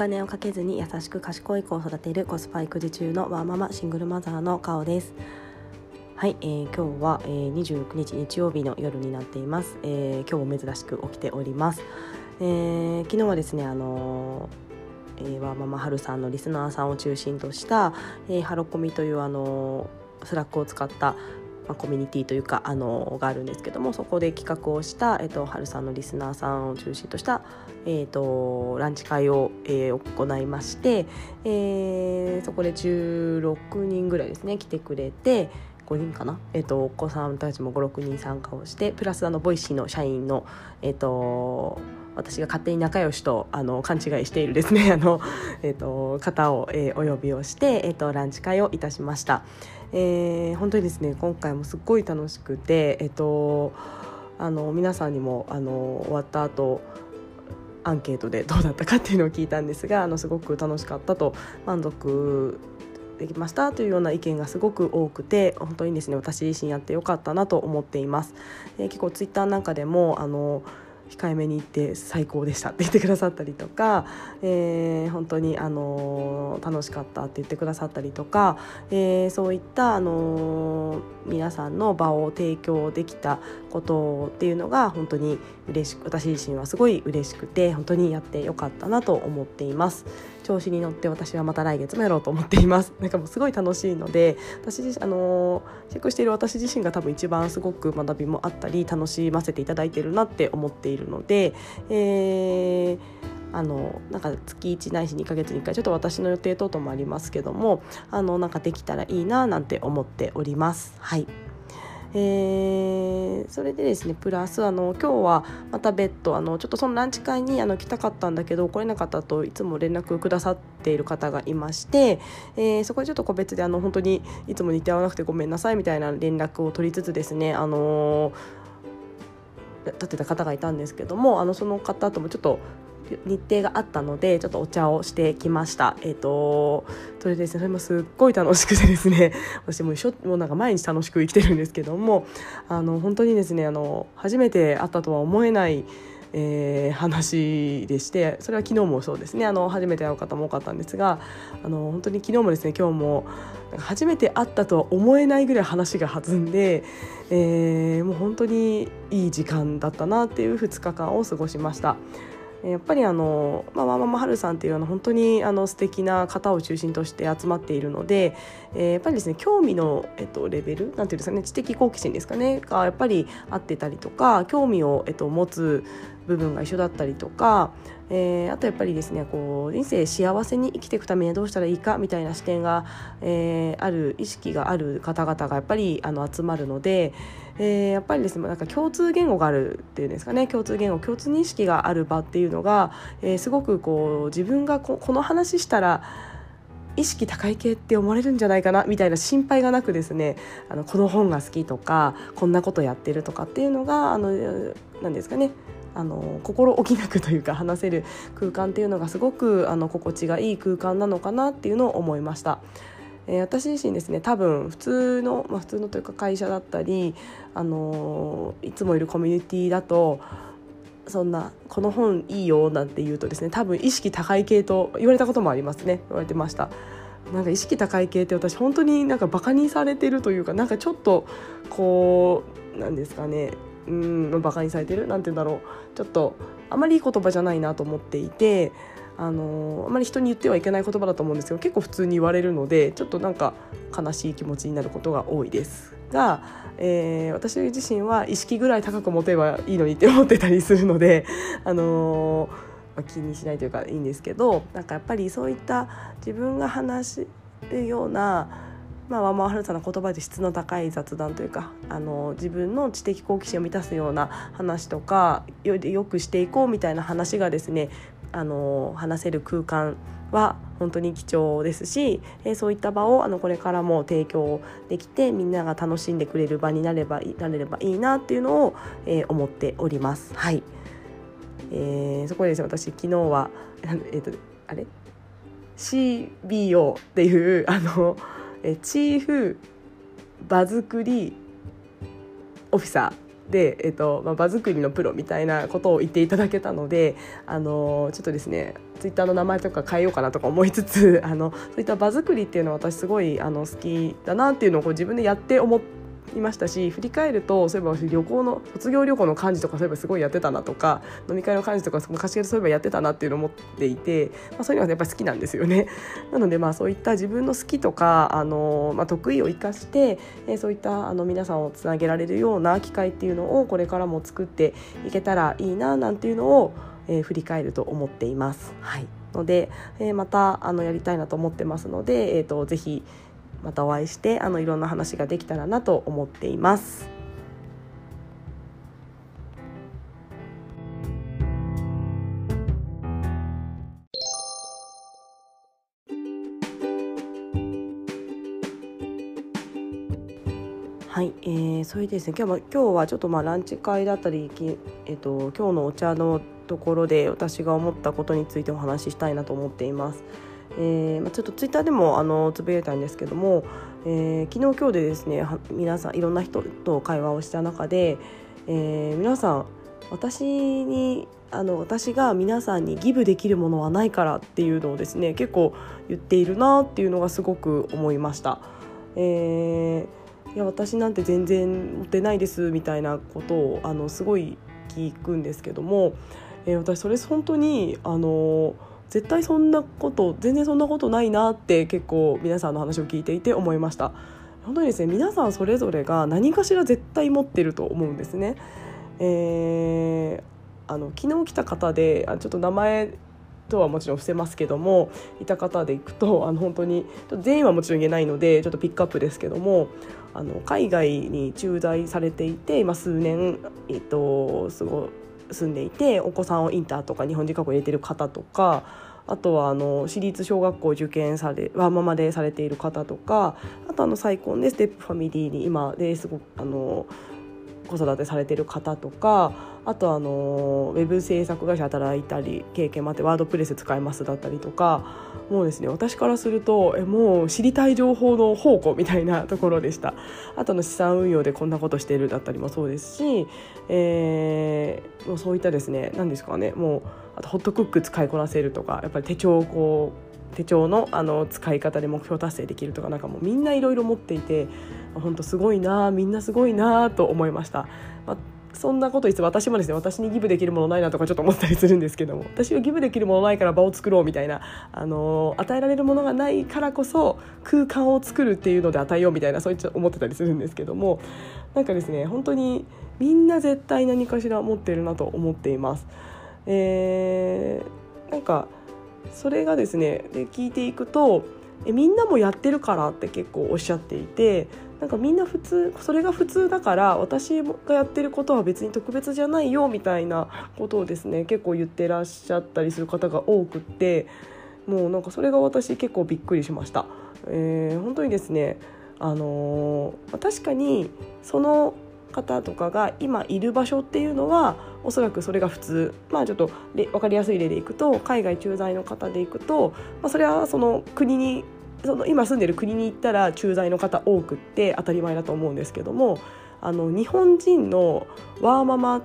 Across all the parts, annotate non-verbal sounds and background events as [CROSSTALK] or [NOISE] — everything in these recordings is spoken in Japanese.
金をかけずに優しく賢い子を育てるコスパ育児中のワーママシングルマザーの顔です。はい、えー、今日は、えー、29日日曜日の夜になっています、えー、今日も珍しく起きております、えー、昨日はですねあのー、えー、ワーママハルさんのリスナーさんを中心とした、えー、ハロコミというあの Slack を使ったまあ、コミュニティというかあのがあるんですけどもそこで企画をした、えっと、ハルさんのリスナーさんを中心とした、えっと、ランチ会を、えー、行いまして、えー、そこで16人ぐらいですね来てくれて。5人かな、えーと、お子さんたちも56人参加をしてプラスあの Voicy の社員の、えーと私が勝手に仲良しとあの勘違いしているですね [LAUGHS] あの、えーと、方を、えー、お呼びをして、えーと、ランチ会をいたしました、えー、本当にですね今回もすっごい楽しくて、えーと、あの皆さんにもあの終わった後アンケートでどうだったかっていうのを聞いたんですがあのすごく楽しかったと満足できましたというような意見がすごく多くて本当にですね私自身やってよかったなと思っています。えー、結構ツイッターなんかでもあの控えめに言って最高でしたって言ってくださったりとか、えー、本当に、あの楽しかったって言ってくださったりとか、えー、そういった、あの皆さんの場を提供できたことっていうのが本当に嬉しく私自身はすごい嬉しくて本当にやってよかったなと思っています調子に乗って私はまた来月もやろうと思っています [LAUGHS] なんかもうすごい楽しいので私自身あのチェックしている私自身が多分一番すごく学びもあったり楽しませていただいてるなって思っているので、えーあのなんか月1ないし2ヶ月に1回ちょっと私の予定等々もありますけどもあのなんかできたらいいななんて思っております。はいえー、それでですねプラスあの今日はまた別途あのちょっとそのランチ会にあの来たかったんだけど来れなかったといつも連絡くださっている方がいまして、えー、そこでちょっと個別であの本当にいつも似て合わなくてごめんなさいみたいな連絡を取りつつですねあの立てた方がいたんですけどもあのその方ともちょっと日程があったのでちょっとお茶をしてきましたえっ、ー、とそれですねそれもすっごい楽しくてですね [LAUGHS] 私も一もうなんか毎日楽しく生きてるんですけどもあの本当にですねあの初めて会ったとは思えないえー、話でしてそれは昨日もそうですねあの初めて会う方も多かったんですがあの本当に昨日もですね今日も初めて会ったとは思えないぐらい話が弾んで、えー、もう本当にいい時間だったなっていう2日間を過ごしました。やっぱりあの、まあ、ママハルさんっていうのは本当にあの素敵な方を中心として集まっているので、えー、やっぱりですね興味の、えっと、レベルなんていうんですかね知的好奇心ですかねがやっぱり合ってたりとか興味を、えっと、持つ部分が一緒だったりとか、えー、あとやっぱりですねこう人生幸せに生きていくためにはどうしたらいいかみたいな視点が、えー、ある意識がある方々がやっぱりあの集まるので、えー、やっぱりですねなんか共通言語があるっていうんですかね共通言語共通認識がある場っていうのが、えー、すごくこう自分がここの話したら意識高い系って思われるんじゃないかなみたいな心配がなくですねあのこの本が好きとかこんなことやってるとかっていうのがあの何ですかねあの心置きなくというか話せる空間っていうのがすごくあの心地がいい空間なのかなっていうのを思いました。えー、私自身ですね多分普通の、まあ、普通のというか会社だったり、あのー、いつもいるコミュニティだとそんなこの本いいよなんて言うとですね多分意識高い系と言われたこともありますね言われてました。なんか意識高い系って私本当になんかバカにされてるというかなんかちょっとこうなんですかねうんバカにされてるなんて言うんだろうちょっとあまりいい言葉じゃないなと思っていてあのあまり人に言ってはいけない言葉だと思うんですけど結構普通に言われるのでちょっとなんか悲しい気持ちになることが多いですが、えー、私自身は意識ぐらい高く持てばいいのにって思ってたりするので、[LAUGHS] あの、まあ、気にしないというかいいんですけどなんかやっぱりそういった自分が話るようなまあ、ワンマンハルさんの言葉で質の高い雑談というかあの自分の知的好奇心を満たすような話とかよりよくしていこうみたいな話がですねあの話せる空間は本当に貴重ですし、えー、そういった場をあのこれからも提供できてみんなが楽しんでくれる場になればなれればいいなっていうのを、えー、思っております。はい、えー、そこですね私昨日は [LAUGHS] えっ、とあれ？CBO っていう [LAUGHS] あのえチーフ場作りオフィサーで、えーとまあ、場作りのプロみたいなことを言っていただけたので、あのちょっとですねツイッターの名前とか変えようかなとか思いつつあのそういった場作りっていうのは私すごいあの好きだなっていうのをこう自分でやって思って。いましたし振り返るとそういえば旅行の卒業旅行の幹事とかそういえばすごいやってたなとか飲み会の幹事とか昔からそういえばやってたなっていうのを思っていて、まあ、そういうのがやっぱり好きなんですよね。[LAUGHS] なのでまあそういった自分の好きとかあの、まあ、得意を生かして、えー、そういったあの皆さんをつなげられるような機会っていうのをこれからも作っていけたらいいななんていうのを、えー、振り返ると思っています。はいので、えー、またあのやりたいなと思ってますので、えー、とぜひまたお会いしてあのいろんな話ができたらなと思っています。はい、えー、それですね今日は今日はちょっとまあランチ会だったり、えーと、今日のお茶のところで私が思ったことについてお話ししたいなと思っています。えー、ちょっとツイッターでもあのつぶやいたんですけども、えー、昨日今日でですね皆さんいろんな人と会話をした中で、えー、皆さん私にあの私が皆さんにギブできるものはないからっていうのをですね結構言っているなっていうのがすごく思いました。えー、いや私なんて全然持ってないですみたいなことをあのすごい聞くんですけども、えー、私それ本当にあの絶対そんなこと全然そんなことないなって結構皆さんの話を聞いていて思いました。本当にですね皆さんそれぞれが何かしら絶対持ってると思うんですね、えー、あの昨日来た方であちょっと名前とはもちろん伏せますけどもいた方でいくと [LAUGHS] あの本当に全員はもちろん言えないのでちょっとピックアップですけどもあの海外に駐在されていて今数年、えっと、すご住んでいてお子さんをインターとか日本人学校入れてる方とかあとはあの私立小学校受験されワーママでされている方とかあとあの再婚でステップファミリーに今ですごくあの子育てされてる方とかあとあのウェブ制作会社働いたり経験もあってワードプレス使いますだったりとかもうですね私からするとえもう知りたい情報の宝庫みたいなところでしたあとの資産運用でこんなことしてるだったりもそうですし、えー、もうそういったですね何ですかねもうあとホットクック使いこなせるとかやっぱり手帳をこう手帳のあの使い方で目標達成できるとかなんかもうみんないろいろ持っていて本当すごいなみんなすごいなと思いました。まあそんなこといつ私もですね私にギブできるものないなとかちょっと思ったりするんですけども私はギブできるものないから場を作ろうみたいなあの与えられるものがないからこそ空間を作るっていうので与えようみたいなそういった思ってたりするんですけどもなんかですね本当にみんな絶対何かしら持ってるなと思っています。えー、なんかそれがですねで聞いていくとえみんなもやってるからって結構おっしゃっていてなんかみんな普通それが普通だから私がやってることは別に特別じゃないよみたいなことをですね結構言ってらっしゃったりする方が多くってもうなんかそれが私結構びっくりしました。えー、本当にですねあのー、確かにその方とかが今いる場所っていうのはおそらくそれが普通まあちょっと分かりやすい例でいくと海外駐在の方でいくと、まあ、それはその国にその今住んでる国に行ったら駐在の方多くって当たり前だと思うんですけどもあの日本人のワーママ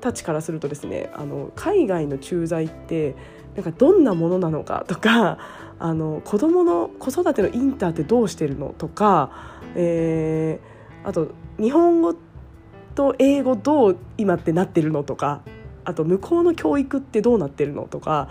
たちからするとですねあの海外の駐在ってなんかどんなものなのかとか [LAUGHS] あの子供の子育てのインターってどうしてるのとか、えー、あと日本語と英語どう今ってなってるのとかあと向こうの教育ってどうなってるのとか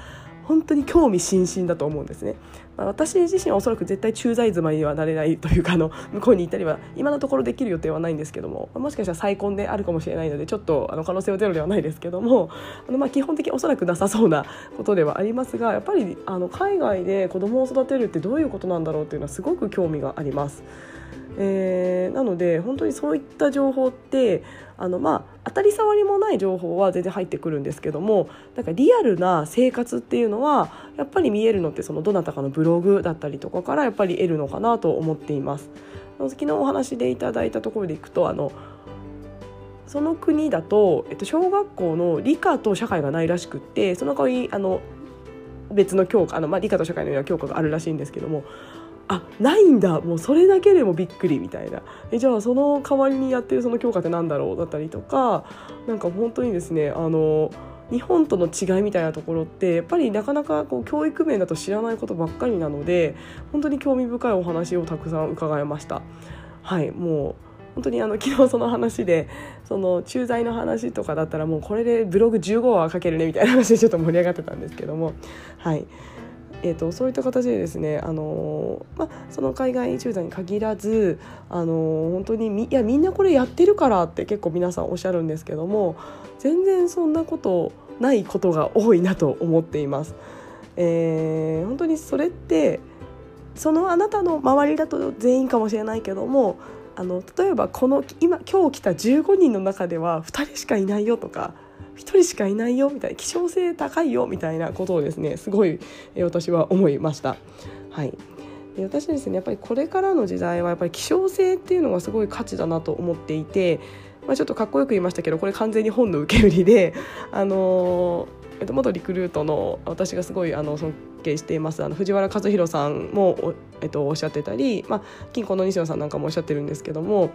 本当に興味津々だと思うんですね。まあ、私自身はおそらく絶対駐在妻にはなれないというかあの向こうに行ったりは今のところできる予定はないんですけどもまもしかしたら再婚であるかもしれないのでちょっとあの可能性はゼロではないですけども [LAUGHS] あのまあ基本的におそらくなさそうなことではありますがやっぱりあの海外で子供を育てるってどういうことなんだろうっていうのはすごく興味があります。えー、なので本当にそういった情報ってあの、まあ、当たり障りもない情報は全然入ってくるんですけどもなんかリアルな生活っていうのはやっぱり見えるのってそのどなたかのブログだったりとかからやっぱり得るのかなと思っています。昨日お話でいただいたところでいくとあのその国だと、えっと、小学校の理科と社会がないらしくってその代わりあの別の教科あの、まあ、理科と社会のような教科があるらしいんですけどもあないんだ。もうそれだけでもびっくりみたいな。えじゃあその代わりにやってるその教科って何だろうだったりとかなんか本当にですねあの日本との違いみたいなところってやっぱりなかなかこう教育面だと知らないことばっかりなので本当に興味深いお話をたくさん伺いました。はいもう本当にあの昨日その話でその駐在の話とかだったらもうこれでブログ15話書けるねみたいな話でちょっと盛り上がってたんですけども。はい。えーと、そういった形でですね、あのー、まあ、その海外駐在に限らず、あのー、本当にみいやみんなこれやってるからって結構皆さんおっしゃるんですけども全然そんなことないことが多いなと思っています。えー、本当にそれってそのあなたの周りだと全員かもしれないけどもあの例えばこの今今日来た15人の中では2人しかいないよとか1人しかいないよみたいな希少性高いよみたいなことをですねすごい私は思いました。はい私ですねやっぱりこれからの時代はやっぱり希少性っていうのがすごい価値だなと思っていて、まあ、ちょっとかっこよく言いましたけどこれ完全に本の受け売りで、[LAUGHS] あのえっと、元リクルートの私がすごいあの尊敬していますあの藤原和弘さんもえっと、おっしゃってたり、まあ、金庫の西野さんなんかもおっしゃってるんですけども、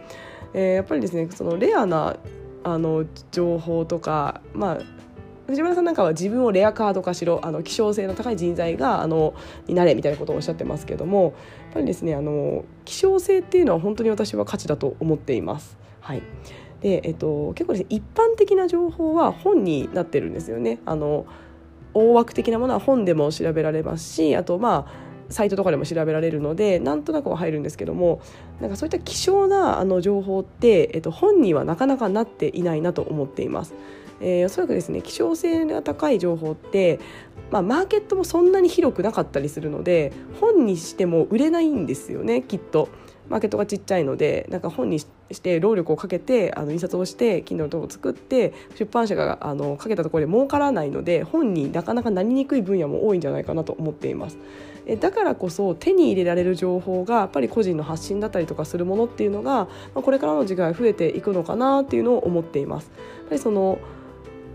えー、やっぱりですねそのレアなあの情報とか、まあ、藤原さんなんかは自分をレアカード化しろあの希少性の高い人材があのになれみたいなことをおっしゃってますけどもやっぱりですねあの希少性っていうのは本当に私は価値だと思っています。はいでえっと、結構ですね一般的な情報は本になってるんですよね。あの大枠的なものは本でも調べられますしあとまあサイトとかでも調べられるのでなんとなくは入るんですけどもなんかそういった希少なあの情報って、えっと、本にはなかなかなっていないなと思っています。えー、おそらくですね希少性が高い情報って、まあ、マーケットもそんなに広くなかったりするので本にしても売れないんですよねきっと。マーケットがちっちゃいのでなんか本にして労力をかけてあの印刷をして Kindle 等を作って出版社があのかけたところで儲からないので本になかなかなりにくい分野も多いんじゃないかなと思っています。えだからこそ手に入れられる情報がやっぱり個人の発信だったりとかするものっていうのがまこれからの時代増えていくのかなっていうのを思っています。やっぱりその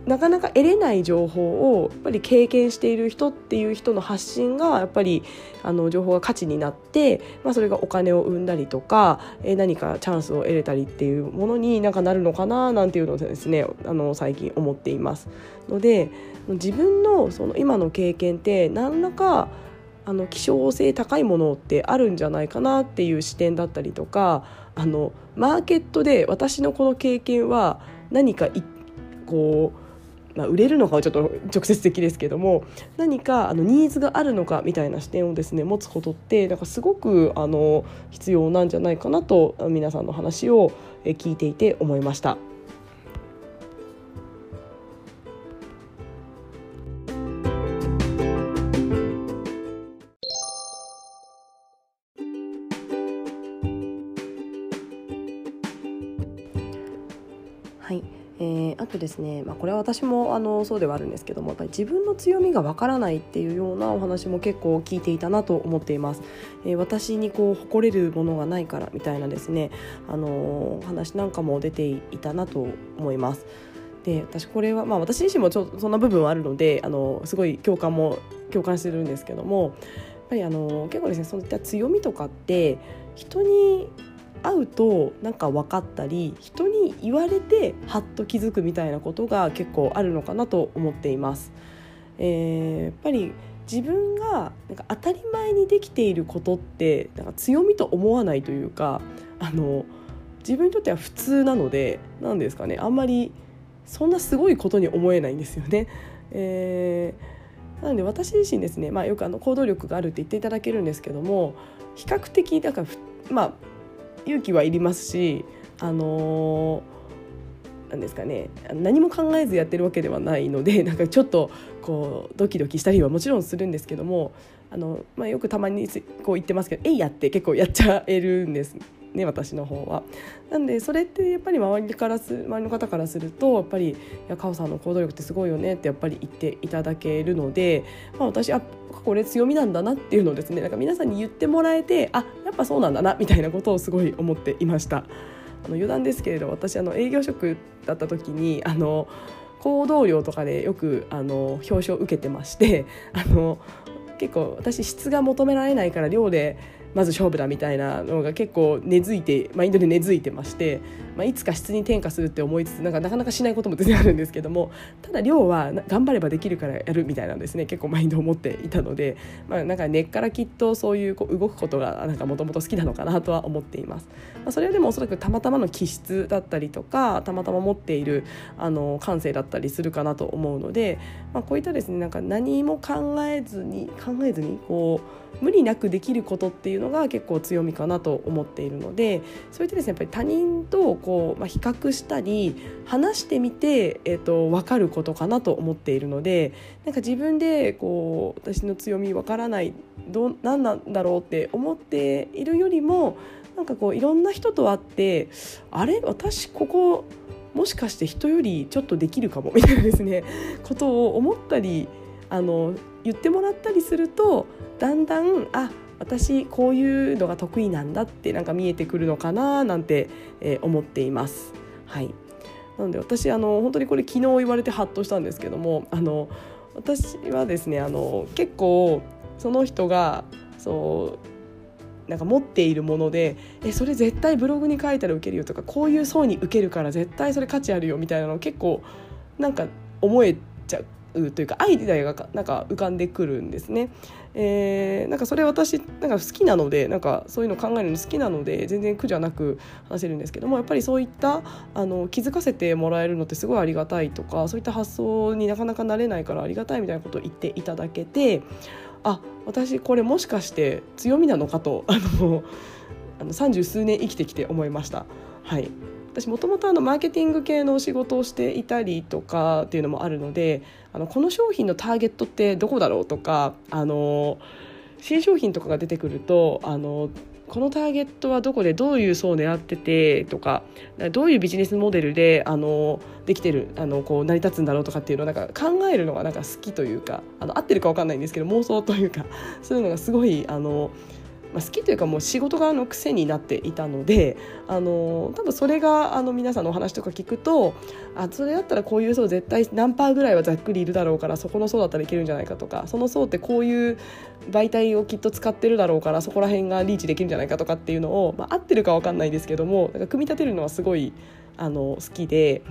なかなか得れない情報をやっぱり経験している人っていう人の発信がやっぱりあの情報が価値になって、まあ、それがお金を生んだりとか、え何かチャンスを得れたりっていうものになんかなるのかななんていうのをですねあの最近思っていますので自分のその今の経験って何らかあの希少性高いものってあるんじゃないかなっていう視点だったりとかあのマーケットで私のこの経験は何かこうまあ、売れるのかはちょっと直接的ですけども何かあのニーズがあるのかみたいな視点をですね持つことってなんかすごくあの必要なんじゃないかなと皆さんの話を聞いていて思いました。ですね、まあ、これは私もあのそうではあるんですけどもやっぱり自分の強みがわからないっていうようなお話も結構聞いていたなと思っています。えー、私にこう誇れるものがないからみたいなですね、あのー、話なんかも出ていたなと思います。で私これは、まあ、私自身もちょそんな部分はあるのであのすごい共感も共感してるんですけどもやっぱりあの結構ですねそういった強みとかって人に会うとなんか分かったり人に言われてハッと気づくみたいなことが結構あるのかなと思っています。えー、やっぱり自分がなんか当たり前にできていることってなんか強みと思わないというかあの自分にとっては普通なので何ですかねあんまりそんなすごいことに思えないんですよね。えー、なので私自身ですね、まあ、よくあの行動力があるって言っていただけるんですけども比較的だからまあ勇気はいりますしあのなんですかね何も考えずやってるわけではないので [LAUGHS] なんかちょっとこうドキドキしたりはもちろんするんですけどもあの、まあ、よくたまにこう言ってますけど「えいや」って結構やっちゃえるんです。ね私の方は。なんでそれってやっぱり周りからす周りの方からするとやっぱり「いやカオさんの行動力ってすごいよね」ってやっぱり言っていただけるので、まあ、私あこれ強みなんだなっていうのをですねなんか皆さんに言ってもらえてあやっぱそうなんだなみたいなことをすごい思っていました。あの余談ですけれど私あの営業職だった時にあの行動量とかでよくあの表彰を受けてましてあの結構私質が求められないから量でまず勝負だみたいなのが結構根付いてマインドで根付いてまして、まあ、いつか質に転化するって思いつつなんかなかなかしないことも全然あるんですけどもただ量は頑張ればできるからやるみたいなんですね結構マインドを持っていたので、まあ、なんか根っからきっとそういうこう動くことがもともと好きなのかなとは思っています。まあ、それはでもおそらくたまたまの気質だったりとかたまたま持っているあの感性だったりするかなと思うので、まあ、こういったですねなんか何も考えずに考えずにこう無理なくできることっていうのが結構強みかなと思っているのでそういったですねやっぱり他人とこう、まあ、比較したり話してみて、えーと、分かることかなと思っているのでなんか自分でこう私の強み分からないど何なんだろうって思っているよりもなんかこういろんな人と会ってあれ？私ここもしかして人よりちょっとできるかも？みたいなですねことを思ったりあの言ってもらったりするとだんだんあ私こういうのが得意なんだってなんか見えてくるのかななんて、思っています。はいなので私あの本当にこれ昨日言われてハッとしたんですけどもあの私はですねあの結構その人がそうなんか持っているものでえそれ絶対ブログに書いたら受けるよとかこういう層に受けるから絶対それ価値あるよみたいなの結構なんか思えちゃううというかアイディアがなんか浮かんでくるんですね。えー、なんかそれ私なんか好きなのでなんかそういうの考えるの好きなので全然苦じゃなく話せるんですけどもやっぱりそういったあの気づかせてもらえるのってすごいありがたいとかそういった発想になかなかなれないからありがたいみたいなことを言っていただけてあ私これもしかして強みなのかとあのあの三十数年生きてきて思いました。はい私もともとマーケティング系のお仕事をしていたりとかっていうのもあるのであのこの商品のターゲットってどこだろうとかあの新商品とかが出てくるとあのこのターゲットはどこでどういう層を狙っててとかどういうビジネスモデルであのできてるあのこう成り立つんだろうとかっていうのをなんか考えるのがなんか好きというかあの合ってるか分かんないんですけど妄想というかそういうのがすごいあのまあ、好きというかもう仕事側の癖になっていたのであの多分それがあの皆さんのお話とか聞くとあそれだったらこういう層絶対何パーぐらいはざっくりいるだろうからそこの層だったらいけるんじゃないかとかその層ってこういう媒体をきっと使ってるだろうからそこら辺がリーチできるんじゃないかとかっていうのを、まあ、合ってるか分かんないですけどもか組み立てるのはすごいあの好きで。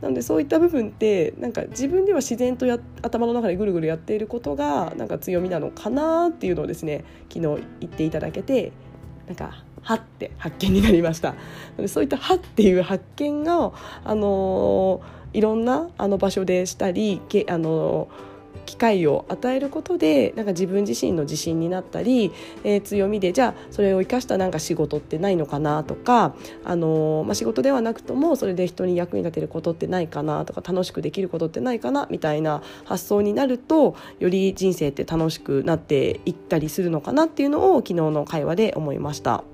なのでそういった部分ってなんか自分では自然とや頭の中でぐるぐるやっていることがなんか強みなのかなっていうのをですね昨日言っていただけてなんかはって発見になりました。そういった「は」っていう発見が、あのいろんなあの場所でしたり、あの機会を与えることでなんか自分自身の自信になったり、えー、強みでじゃあそれを生かしたなんか仕事ってないのかなとか、あのー、まあ、仕事ではなくともそれで人に役に立てることってないかなとか楽しくできることってないかなみたいな発想になるとより人生って楽しくなっていったりするのかなっていうのを昨日の会話で思いました。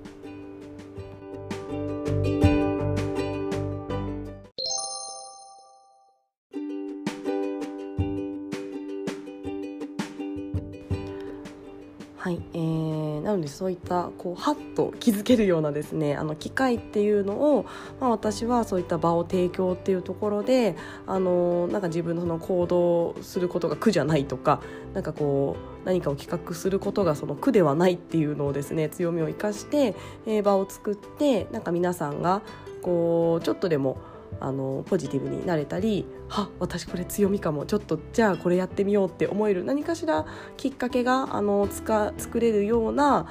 でそういったこうハッと気づけるようなですねあの機会っていうのを、まあ、私はそういった場を提供っていうところであのなんか自分のその行動することが苦じゃないとかなんかこう何かを企画することがその苦ではないっていうのをですね強みを生かして、えー、場を作ってなんか皆さんがこうちょっとでもあのポジティブになれたりは私これ強みかもちょっとじゃあこれやってみようって思える何かしらきっかけがあのつか作れるような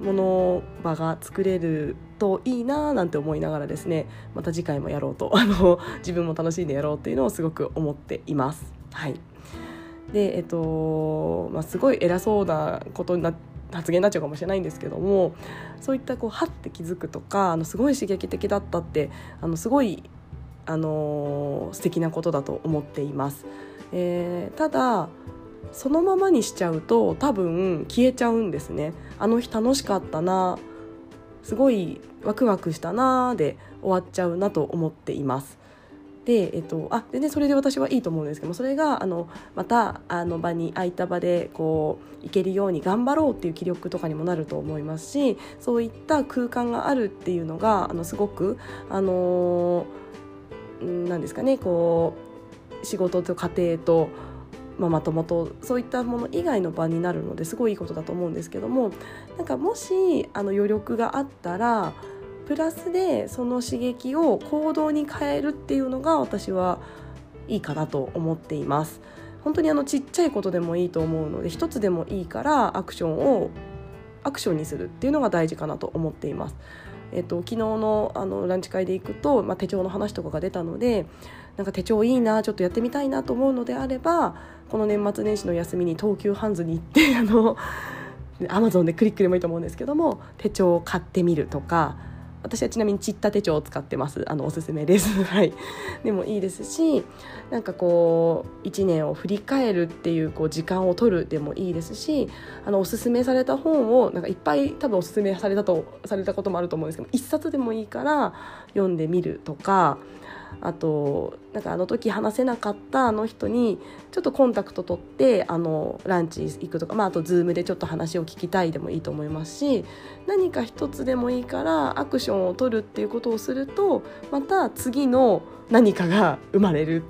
もの場が作れるといいななんて思いながらですねまた次回もやろうと [LAUGHS] あの自分も楽しんでやろうっていうのをすごく思っています。はいでえっとまあ、すごい偉そうなことにな発言になっちゃうかもしれないんですけどもそういったこうはって気づくとかあのすごい刺激的だったってあのすごいあの素敵なことだと思っています。えー、ただそのままにしちゃうと多分消えちゃうんですね。あの日楽しかったなすごいワクワクしたなで終わっちゃうなと思っています。で、えっと、あ全然それで私はいいと思うんですけどそれがあのまたあの場に空いた場でこう行けるように頑張ろうっていう気力とかにもなると思いますしそういった空間があるっていうのがあのすごくあのーなんですかねこう仕事と家庭とまあ、まともとそういったもの以外の場になるのですごいいいことだと思うんですけどもなんかもしあの余力があったらプラスでその刺激を行動に変えるっていうのが私はいいかなと思っています。本当にあのちっちゃいことでもいいと思うので一つでもいいからアクションをアクションにするっていうのが大事かなと思っています。えっと、昨日のあのランチ会で行くと、まあ、手帳の話とかが出たのでなんか手帳いいなちょっとやってみたいなと思うのであればこの年末年始の休みに東急ハンズに行ってあの [LAUGHS] アマゾンでクリックでもいいと思うんですけども手帳を買ってみるとか私はちなみにちった手帳を使ってます。あのおすすめです。[LAUGHS] はい。でもいいですしなんかこう1年を振り返るっていうこう時間を取るでもいいですしあのおすすめされた本をなんかいっぱい多分おすすめされたとされたこともあると思うんですけど1冊でもいいから読んでみるとかあとなんかあの時話せなかったあの人にちょっとコンタクト取ってあのランチ行くとか、まあ、あと Zoom でちょっと話を聞きたいでもいいと思いますし何か一つでもいいからアクションを取るっていうことをするとまた次の何かが生まれる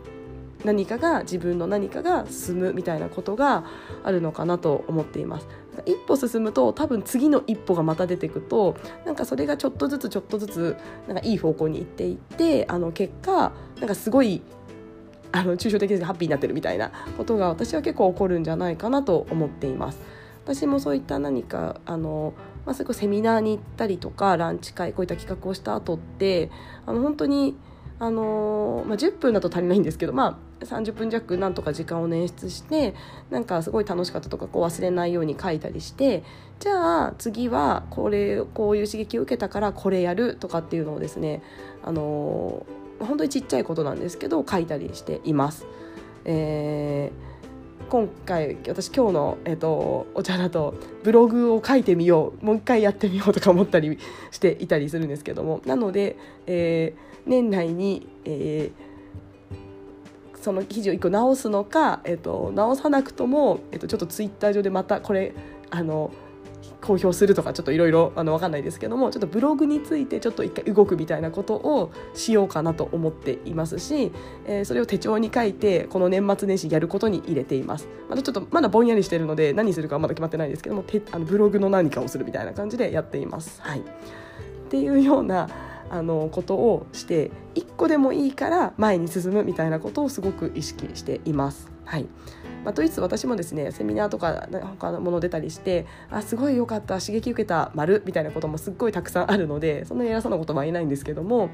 何かが自分の何かが進むみたいなことがあるのかなと思っています。一歩進むと多分次の一歩がまた出てくとなんかそれがちょっとずつちょっとずつなんかいい方向に行っていってあの結果なんかすごいあの抽象的にハッピーになってるみたいなことが私は結構起こるんじゃないかなと思っています。私もそういった何かあの、まあ、それこそセミナーに行ったりとかランチ会こういった企画をした後ってあの本当にあのまあ、10分だと足りないんですけど、まあ、30分弱なんとか時間を捻出してなんかすごい楽しかったとかこう忘れないように書いたりしてじゃあ次はこれこういう刺激を受けたからこれやるとかっていうのをですね、あの本当にちっちゃいことなんですけど書いたりしています。えー今回私今日の、えーと、お茶だとブログを書いてみようもう一回やってみようとか思ったりしていたりするんですけどもなので、えー、年内に、えー、その記事を1個直すのか、えーと、直さなくとも、えーと、ちょっとツイッター上でまたこれあの公表するとかちょっといろいろ分かんないですけどもちょっとブログについてちょっと一回動くみたいなことをしようかなと思っていますし、えー、それを手帳に書いてこの年末年始やることに入れていますまだちょっとまだぼんやりしてるので何するかはまだ決まってないですけどもあのブログの何かをするみたいな感じでやっています。はい、っていうようなあのことをして一個でもいいから前に進むみたいなことをすごく意識しています。はいまあ、といつ私もですねセミナーとか他のもの出たりしてあすごい良かった刺激受けた丸みたいなこともすっごいたくさんあるのでそんなに偉そうなことは言えないんですけども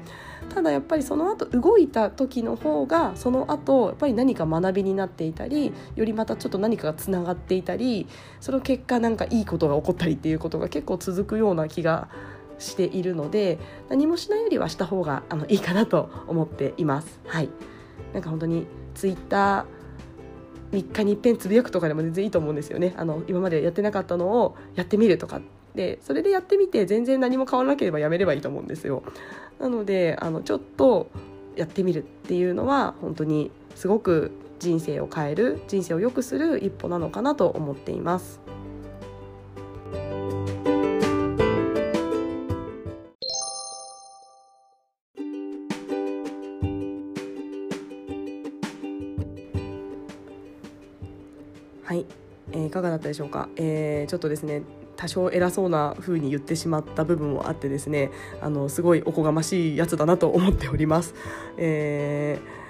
ただやっぱりその後動いた時の方がその後やっぱり何か学びになっていたりよりまたちょっと何かがつながっていたりその結果なんかいいことが起こったりっていうことが結構続くような気がしているので何もしないよりはした方があのいいかなと思っています。はいなんか本当にツイッター3日にいっぺんつぶやくとかでも全然いいと思うんですよねあの今までやってなかったのをやってみるとかでそれでやってみて全然何も変わらなければやめればいいと思うんですよなのであのちょっとやってみるっていうのは本当にすごく人生を変える人生を良くする一歩なのかなと思っています。ったでしょうか、えー、ちょっとですね多少偉そうな風に言ってしまった部分もあってですねあのすごいおこがましいやつだなと思っております。えー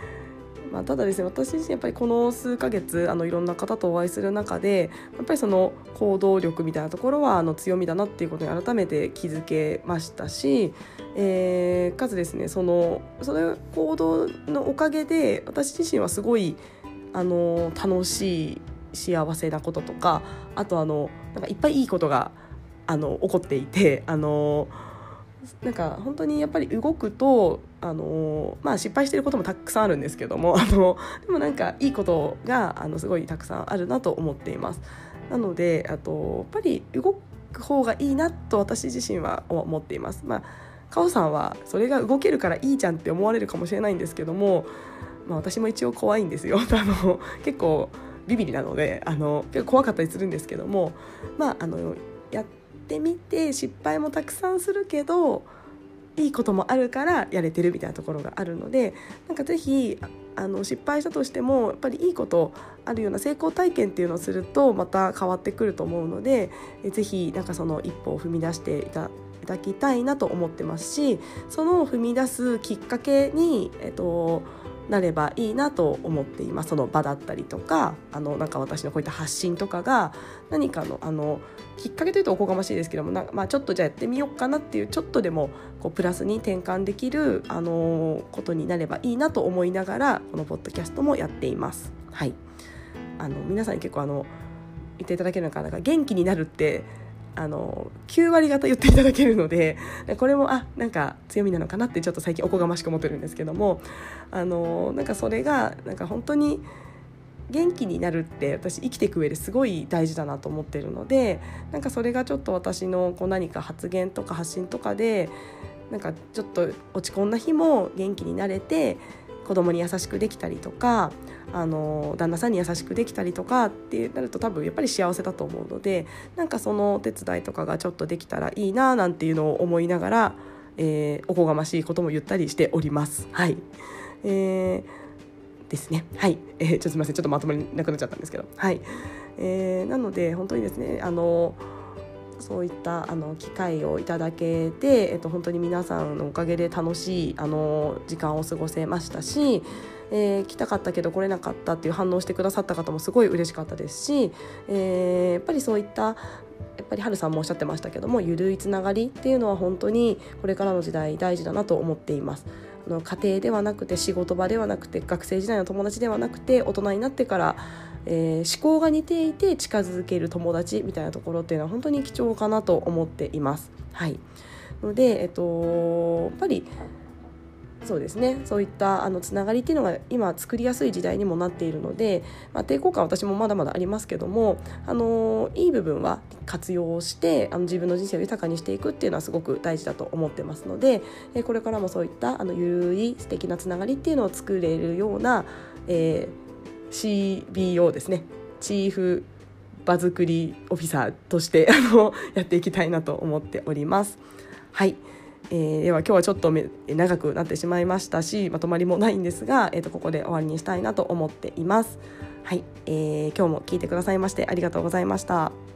まあ、ただですね私自身やっぱりこの数ヶ月あのいろんな方とお会いする中でやっぱりその行動力みたいなところはあの強みだなっていうことに改めて気づけましたし、えー、かつですねそのその行動のおかげで私自身はすごいあの楽しい幸せなこととかあとあのなんかいっぱいいいことがあの起こっていてあのなんか本当にやっぱり動くとあの、まあ、失敗してることもたくさんあるんですけども [LAUGHS] あのでもなんかいいことがあのすごいたくさんあるなと思っています。なのであとやっぱり動く方がいいなと私自身は思っています。まあカオさんはそれが動けるからいいじゃんって思われるかもしれないんですけども、まあ、私も一応怖いんですよ [LAUGHS] あの結構ビビりなのであの結構怖かったりするんですけどもまああのやってみて失敗もたくさんするけどいいこともあるからやれてるみたいなところがあるのでなんか是非あの失敗したとしてもやっぱりいいことあるような成功体験っていうのをするとまた変わってくると思うので是非なんかその一歩を踏み出していただきたいなと思ってますしその踏み出すきっかけに、えっと、なればいいなと思っていますその場だったりとかあのなんか私のこういった発信とかが何かのあのきっかけというとおこがましいですけどもな、まあ、ちょっとじゃあやってみようかなっていうちょっとでもこうプラスに転換できる、あのことになればいいなと思いながらこのポッドキャストもやっています。はい、あの皆さんに結構あの言っていただけるのかなんか元気になるってあの9割方言っていただけるのでこれもあなんか強みなのかなってちょっと最近おこがましく思ってるんですけどもあのなんかそれがなんか本当に元気になるって私生きていく上ですごい大事だなと思ってるのでなんかそれがちょっと私のこう何か発言とか発信とかでなんかちょっと落ち込んだ日も元気になれて子供に優しくできたりとかあの旦那さんに優しくできたりとかってなると多分やっぱり幸せだと思うのでなんかそのお手伝いとかがちょっとできたらいいななんていうのを思いながら、えー、おこがましいことも言ったりしております。はいえー、ですね。はい。えー、ちょっとすみません。ちょっとまとまりなくなっちゃったんですけど。はい。えー、なので、本当にですね、あの、そういったあの機会をいただけて、えっと、本当に皆さんのおかげで楽しいあの時間を過ごせましたし、えー、来たかったけど来れなかったっていう反応してくださった方もすごい嬉しかったですし、えー、やっぱりそういったやっぱり春さんもおっしゃってましたけどもゆるいつながりっていうのは本当にこれからの時代大事だなと思っています。あの家庭ではなくて仕事場ではなくて学生時代の友達ではなくて大人になってからえー、思考が似ていて近づける友達みたいなところっていうのは本当に貴重かなと思っています。はいので、えっと、やっぱりそうですねそういったあのつながりっていうのが今作りやすい時代にもなっているので、まあ、抵抗感私もまだまだありますけどもあのいい部分は活用してあの自分の人生を豊かにしていくっていうのはすごく大事だと思ってますのでこれからもそういったあのゆるい素敵なつながりっていうのを作れるような、えー、CBO ですねチーフ場作りオフィサーとして [LAUGHS] あのやっていきたいなと思っております。はいえー、では今日はちょっと長くなってしまいましたしまとまりもないんですが、えー、とここで終わりにしたいなと思っています。はい、えー、今日も聞いてくださいましてありがとうございました。